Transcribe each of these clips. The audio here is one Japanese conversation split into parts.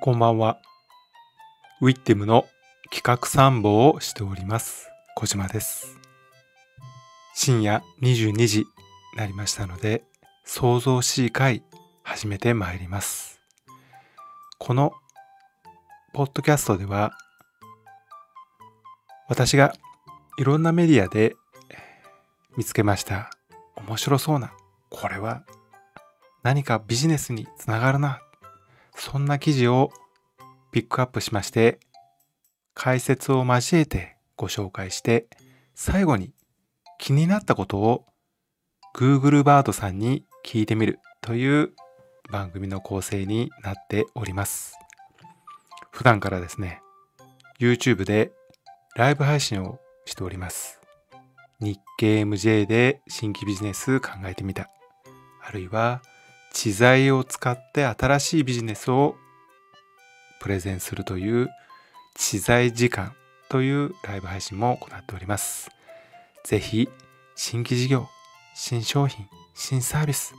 こんばんは。ウィッティムの企画参謀をしております。小島です。深夜22時なりましたので、創造しい会始めてまいります。このポッドキャストでは、私がいろんなメディアで見つけました。面白そうな、これは何かビジネスにつながるな。そんな記事をピックアップしまして、解説を交えてご紹介して、最後に気になったことを Google バードさんに聞いてみるという番組の構成になっております。普段からですね、YouTube でライブ配信をしております。日経 MJ で新規ビジネス考えてみた。あるいは知財を使って新しいビジネスをプレゼンするという知財時間というライブ配信も行っております。ぜひ新規事業、新商品、新サービス、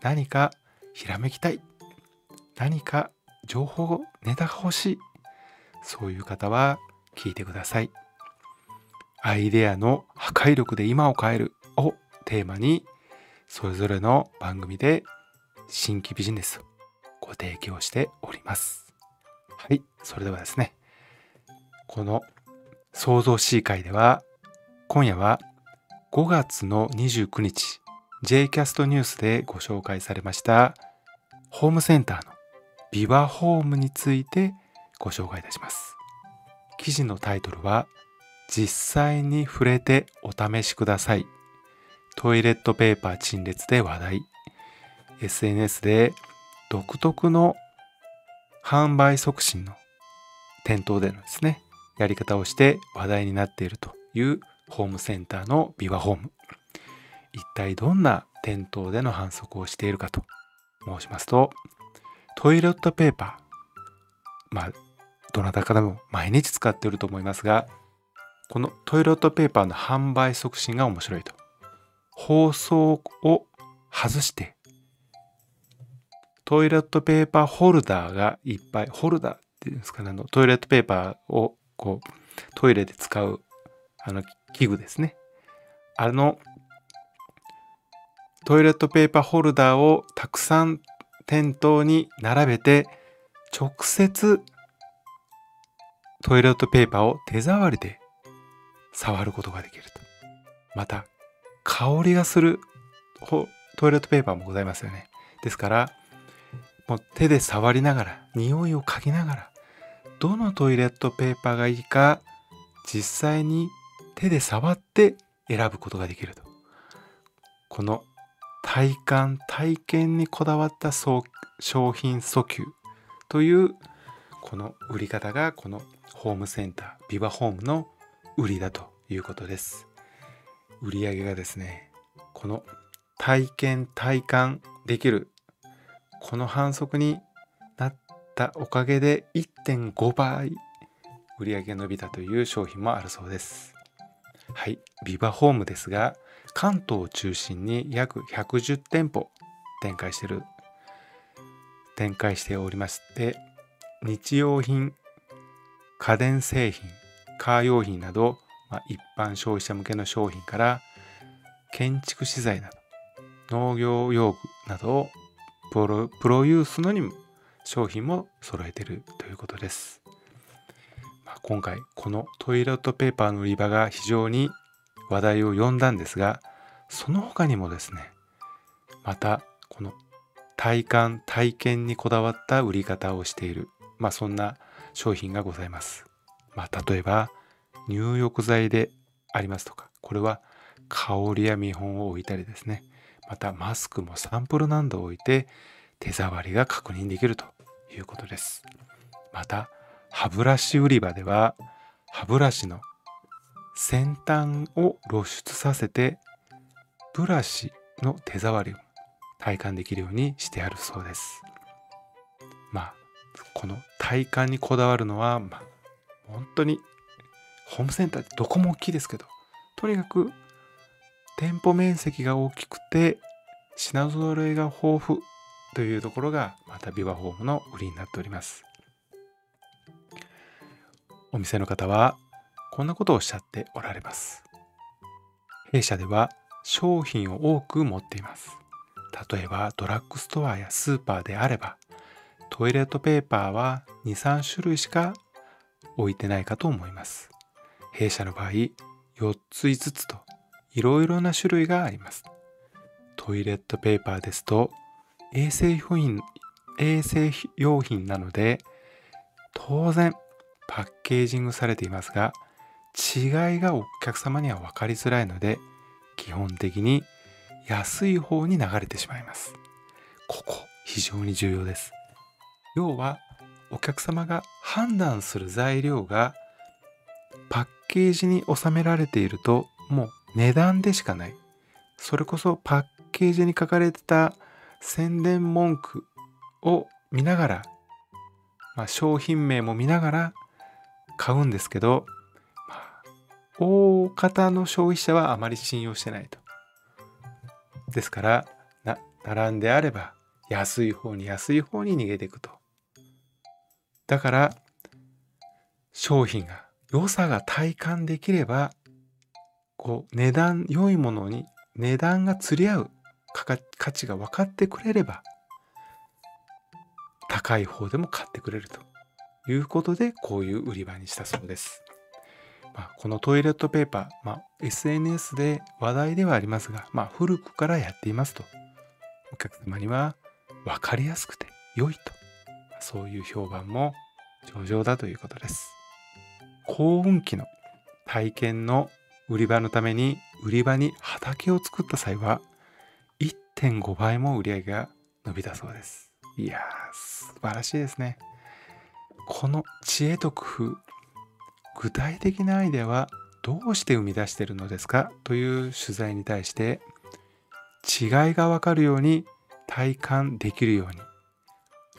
何かひらめきたい、何か情報、ネタが欲しい、そういう方は聞いてください。アイデアの破壊力で今を変えるをテーマにそれぞれの番組で新規ビジネスをご提供しております。はい、それではですね、この創造 C 会では、今夜は5月の29日、Jcast ニュースでご紹介されました、ホームセンターのビバホームについてご紹介いたします。記事のタイトルは、実際に触れてお試しください。トイレットペーパー陳列で話題。SNS で独特の販売促進の店頭でのですね、やり方をして話題になっているというホームセンターのビバホーム。一体どんな店頭での反則をしているかと申しますと、トイレットペーパー。まあ、どなたかでも毎日使っていると思いますが、このトイレットペーパーの販売促進が面白いと。包装を外してトイレットペーパーホルダーがいっぱいホルダーっていうんですかねあのトイレットペーパーをこうトイレで使うあの器具ですねあのトイレットペーパーホルダーをたくさん店頭に並べて直接トイレットペーパーを手触りで触ることができるとまた香りがするトイレットペーパーもございますよね。ですから、もう手で触りながら、匂いを嗅ぎながら、どのトイレットペーパーがいいか、実際に手で触って選ぶことができると。この体感、体験にこだわった商品訴求という、この売り方が、このホームセンター、ビバホームの売りだということです。売り上げがですねこの体験体感できるこの反則になったおかげで1.5倍売り上げ伸びたという商品もあるそうです。はいビバホームですが関東を中心に約110店舗展開してる。展開しておりまして日用品家電製品カー用品などまあ、一般消費者向けの商品から建築資材など農業用具などをプロプロユースのにも商品も揃えてるということです、まあ、今回このトイレットペーパーの売り場が非常に話題を呼んだんですがその他にもですねまたこの体感体験にこだわった売り方をしているまあそんな商品がございます。まあ例えば入浴剤でありますとか、これは香りや見本を置いたりですね、またマスクもサンプルなどを置いて手触りが確認できるということです。また、歯ブラシ売り場では歯ブラシの先端を露出させてブラシの手触りを体感できるようにしてあるそうです。まあ、この体感にこだわるのは、まあ、本当にホームセンターってどこも大きいですけど、とにかく店舗面積が大きくて品揃えが豊富というところがまたビバホームの売りになっております。お店の方はこんなことをおっしゃっておられます。弊社では商品を多く持っています。例えばドラッグストアやスーパーであればトイレットペーパーは23種類しか置いてないかと思います。弊社の場合4つ5つといろいろな種類があります。トイレットペーパーですと衛生品衛生用品なので当然パッケージングされていますが違いがお客様には分かりづらいので基本的に安い方に流れてしまいます。ここ非常に重要です。要はお客様が判断する材料がパッケージに収められているともう値段でしかない。それこそパッケージに書かれてた宣伝文句を見ながら、まあ、商品名も見ながら買うんですけど、まあ、大方の消費者はあまり信用してないと。ですからな並んであれば安い方に安い方に逃げていくと。だから商品が良さが体感できればこう値段良いものに値段が釣り合う価値が分かってくれれば高い方でも買ってくれるということでこういう売り場にしたそうです。まあ、このトイレットペーパー、まあ、SNS で話題ではありますが、まあ、古くからやっていますとお客様には分かりやすくて良いとそういう評判も上々だということです。幸運期の体験の売り場のために売り場に畑を作った際は1.5倍も売り上げが伸びたそうです。いやー素晴らしいですね。この知恵と工夫具体的なアイデアはどうして生み出しているのですかという取材に対して違いがわかるように体感できるように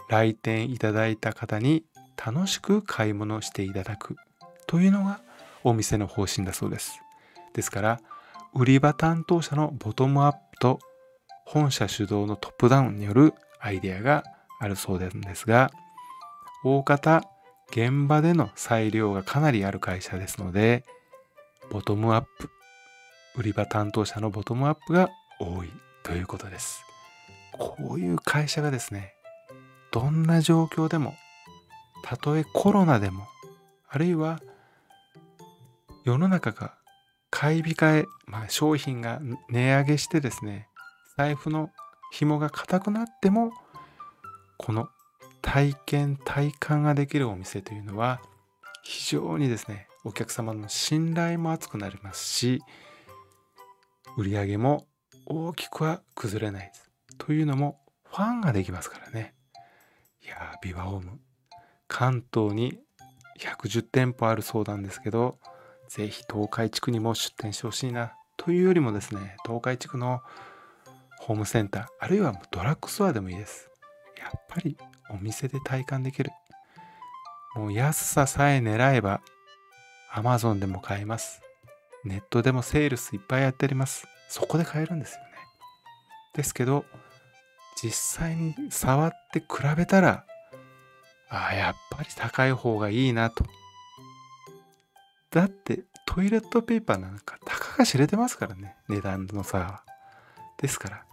来店いただいた方に楽しく買い物していただくというのがお店の方針だそうです。ですから売り場担当者のボトムアップと本社主導のトップダウンによるアイデアがあるそうなんですが大方現場での裁量がかなりある会社ですのでボトムアップ売り場担当者のボトムアップが多いということです。こういう会社がですねどんな状況でもたとえコロナでもあるいは世の中が買い控え、まあ、商品が値上げしてですね財布の紐が硬くなってもこの体験体感ができるお店というのは非常にですねお客様の信頼も厚くなりますし売り上げも大きくは崩れないですというのもファンができますからね。いやビバホーム関東に110店舗あるそうなんですけどぜひ東海地区にも出店してほしいな。というよりもですね東海地区のホームセンターあるいはドラッグストアでもいいです。やっぱりお店で体感できる。もう安ささえ狙えば Amazon でも買えます。ネットでもセールスいっぱいやってあります。そこで買えるんですよね。ですけど実際に触って比べたらああやっぱり高い方がいいなと。だってトイレットペーパーなんかたかが知れてますからね。値段の差は。ですから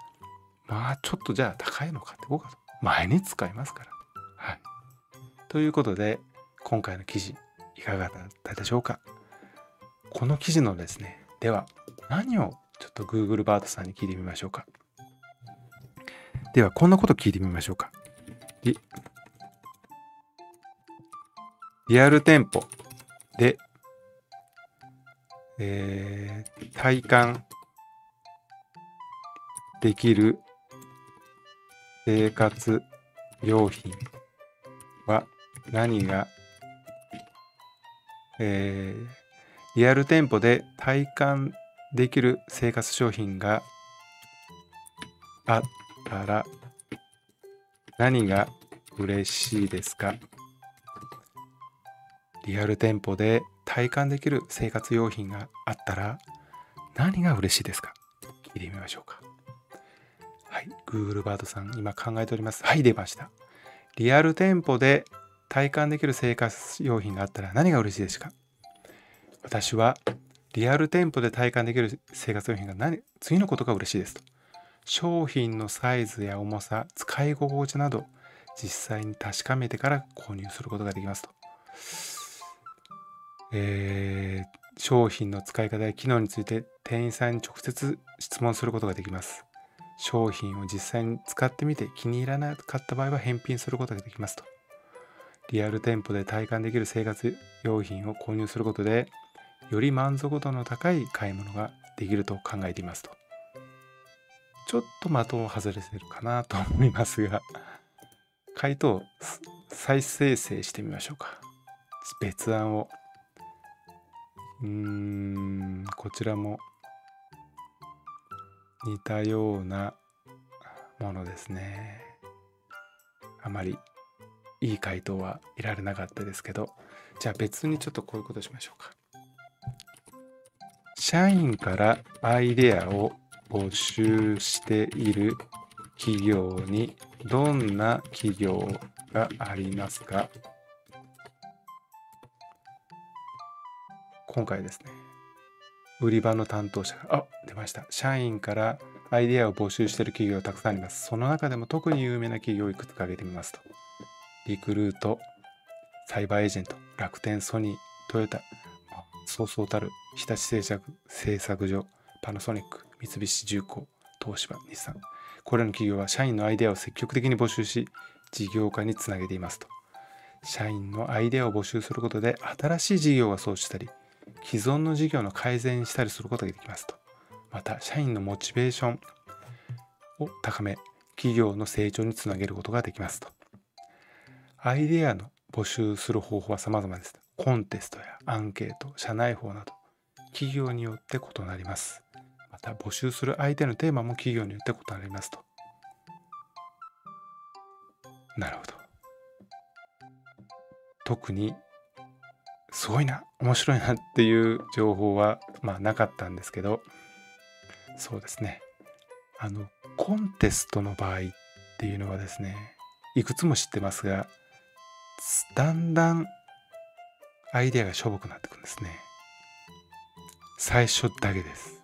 まあちょっとじゃあ高いの買ってこうかと。前に使いますから。はい。ということで今回の記事いかがだったでしょうか。この記事のですねでは何をちょっと Google バートさんに聞いてみましょうか。ではこんなこと聞いてみましょうか。リアル店舗でえー、体感できる生活用品は何が、えー、リアル店舗で体感できる生活商品があったら何が嬉しいですか？リアル店舗で体感できる生活用品があったら何が嬉しいですか？聞いてみましょうか。はい、Google バードさん今考えております。はい、出ました。リアル店舗で体感できる生活用品があったら何が嬉しいですか？私はリアル店舗で体感できる生活用品が何次のことが嬉しいですと商品のサイズや重さ使い心地など実際に確かめてから購入することができますと、えー、商品の使い方や機能について店員さんに直接質問することができます。商品を実際に使ってみて気に入らなかった場合は返品することができますと。リアル店舗で体感できる生活用品を購入することでより満足度の高い買い物ができると考えていますと。ちょっと的を外れてるかなと思いますが回答再生成してみましょうか。別案を。うーんこちらも似たようなものですね。あまりいい回答はいられなかったですけど。じゃあ別にちょっとこういうことしましょうか。社員からアイデアを募集している企業にどんな企業がありますか？今回ですね。売り場の担当者があ出ました。社員からアイデアを募集している企業たくさんあります。その中でも特に有名な企業をいくつか挙げてみますと。リクルートサイバーエージェント楽天ソニートヨタそうそうたる日立製作製作所パナソニック三菱重工東芝日産。これらの企業は社員のアイデアを積極的に募集し事業化につなげていますと。社員のアイデアを募集することで新しい事業が創出したり既存の事業の改善したりすることができますと。また社員のモチベーションを高め企業の成長につなげることができますと。アイデアの募集する方法は様々です。コンテストやアンケート社内法など企業によって異なります。また募集する相手のテーマも企業によって異なりますと。なるほど。特にすごいな面白いなっていう情報はまあなかったんですけど。そうですね。あのコンテストの場合っていうのはですねいくつも知ってますがだんだんアイデアがしょぼくなってくんですね。最初だけです。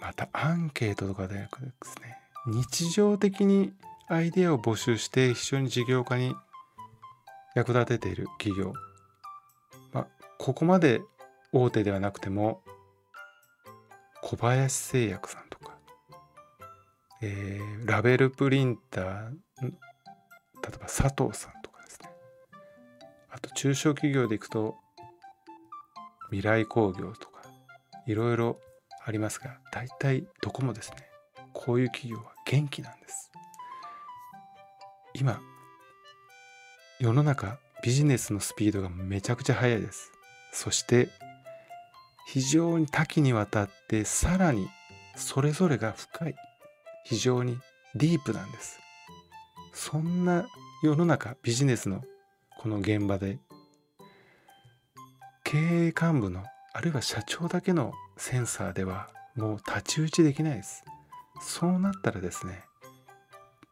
またアンケートとかでですね日常的にアイデアを募集して一緒に事業化に役立てている企業、ここまで大手ではなくても小林製薬さんとか、えー、ラベルプリンター例えば佐藤さんとかですねあと中小企業でいくと未来工業とかいろいろありますが大体どこもですねこういう企業は元気なんです今世の中ビジネスのスピードがめちゃくちゃ速いです。そして非常に多岐にわたってさらにそれぞれが深い非常にディープなんです。そんな世の中ビジネスのこの現場で経営幹部のあるいは社長だけのセンサーではもう太刀打ちできないです。そうなったらですね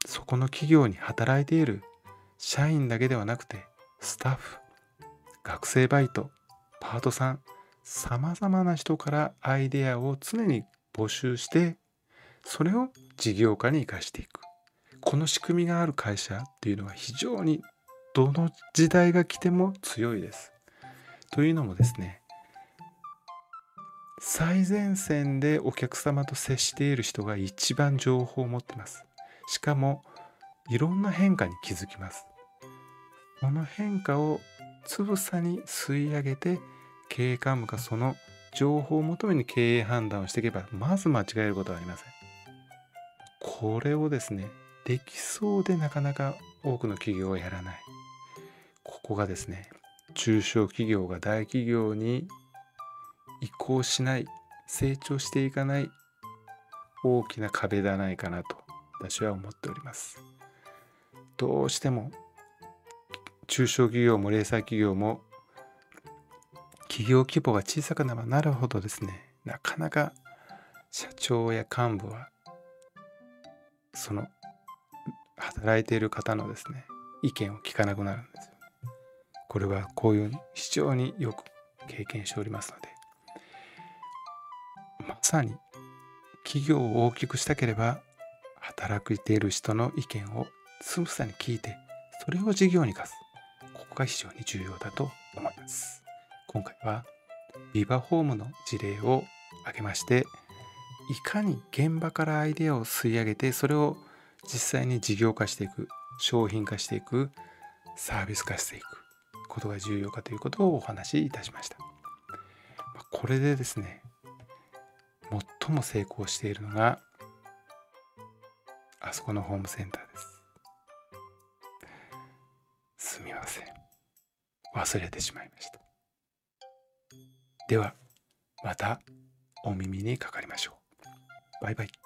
そこの企業に働いている社員だけではなくてスタッフ学生バイトパートさんさまざまな人からアイデアを常に募集してそれを事業化に生かしていくこの仕組みがある会社っていうのは非常にどの時代が来ても強いです。というのもですね最前線でお客様と接している人が一番情報を持ってます。しかもいろんな変化に気づきます。この変化をつぶさに吸い上げて経営幹部がその情報を求めに経営判断をしていけばまず間違えることはありません。これをですねできそうでなかなか多くの企業はやらない。ここがですね中小企業が大企業に移行しない成長していかない大きな壁ではないかなと私は思っております。どうしても中小企業も零細企業も企業規模が小さくなればなるほどですね。なかなか社長や幹部はその働いている方のですね意見を聞かなくなるんですよ。これはこういう非常によく経験しておりますので。まさに企業を大きくしたければ働いている人の意見をつぶさに聞いてそれを事業に生かす。が非常に重要だと思います。今回はビバホームの事例を挙げましていかに現場からアイデアを吸い上げてそれを実際に事業化していく商品化していくサービス化していくことが重要かということをお話しいたしました。これでですね最も成功しているのがあそこのホームセンターです。忘れてしまいました。ではまたお耳にかかりましょう。バイバイ。